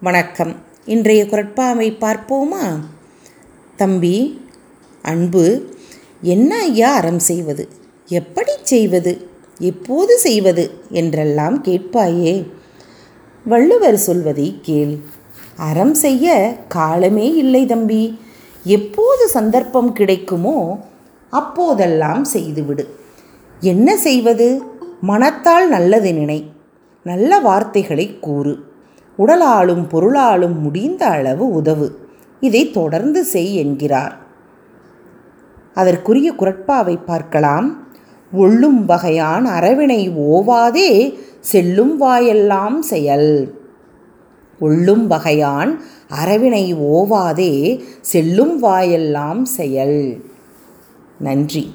வணக்கம். இன்றைய குரட்பாவை பார்ப்போமா? தம்பி அன்பு என்ன ஐயா அறம் செய்வது? எப்படி செய்வது? எப்போது செய்வது? என்றெல்லாம் கேட்பாயே. வள்ளுவர் சொல்வதை கேள். அறம் செய்ய காலமே இல்லை தம்பி. எப்போது சந்தர்ப்பம் கிடைக்குமோ அப்போதெல்லாம் செய்துவிடு. என்ன செய்வது? மனத்தால் நல்லது நினை. நல்ல வார்த்தைகளை கூறு. உடலாலும் பொருளாலும் முடிந்த அளவு உதவு. இதை தொடர்ந்து செய் என்கிறார். அதற்குரிய குரட்பாவை பார்க்கலாம். ஒள்ளும் வகையான் அரவினை ஓவாதே செல்லும் வாயெல்லாம் செயல். ஒள்ளும் வகையான் அரவினை ஓவாதே செல்லும் வாயெல்லாம் செயல். நன்றி.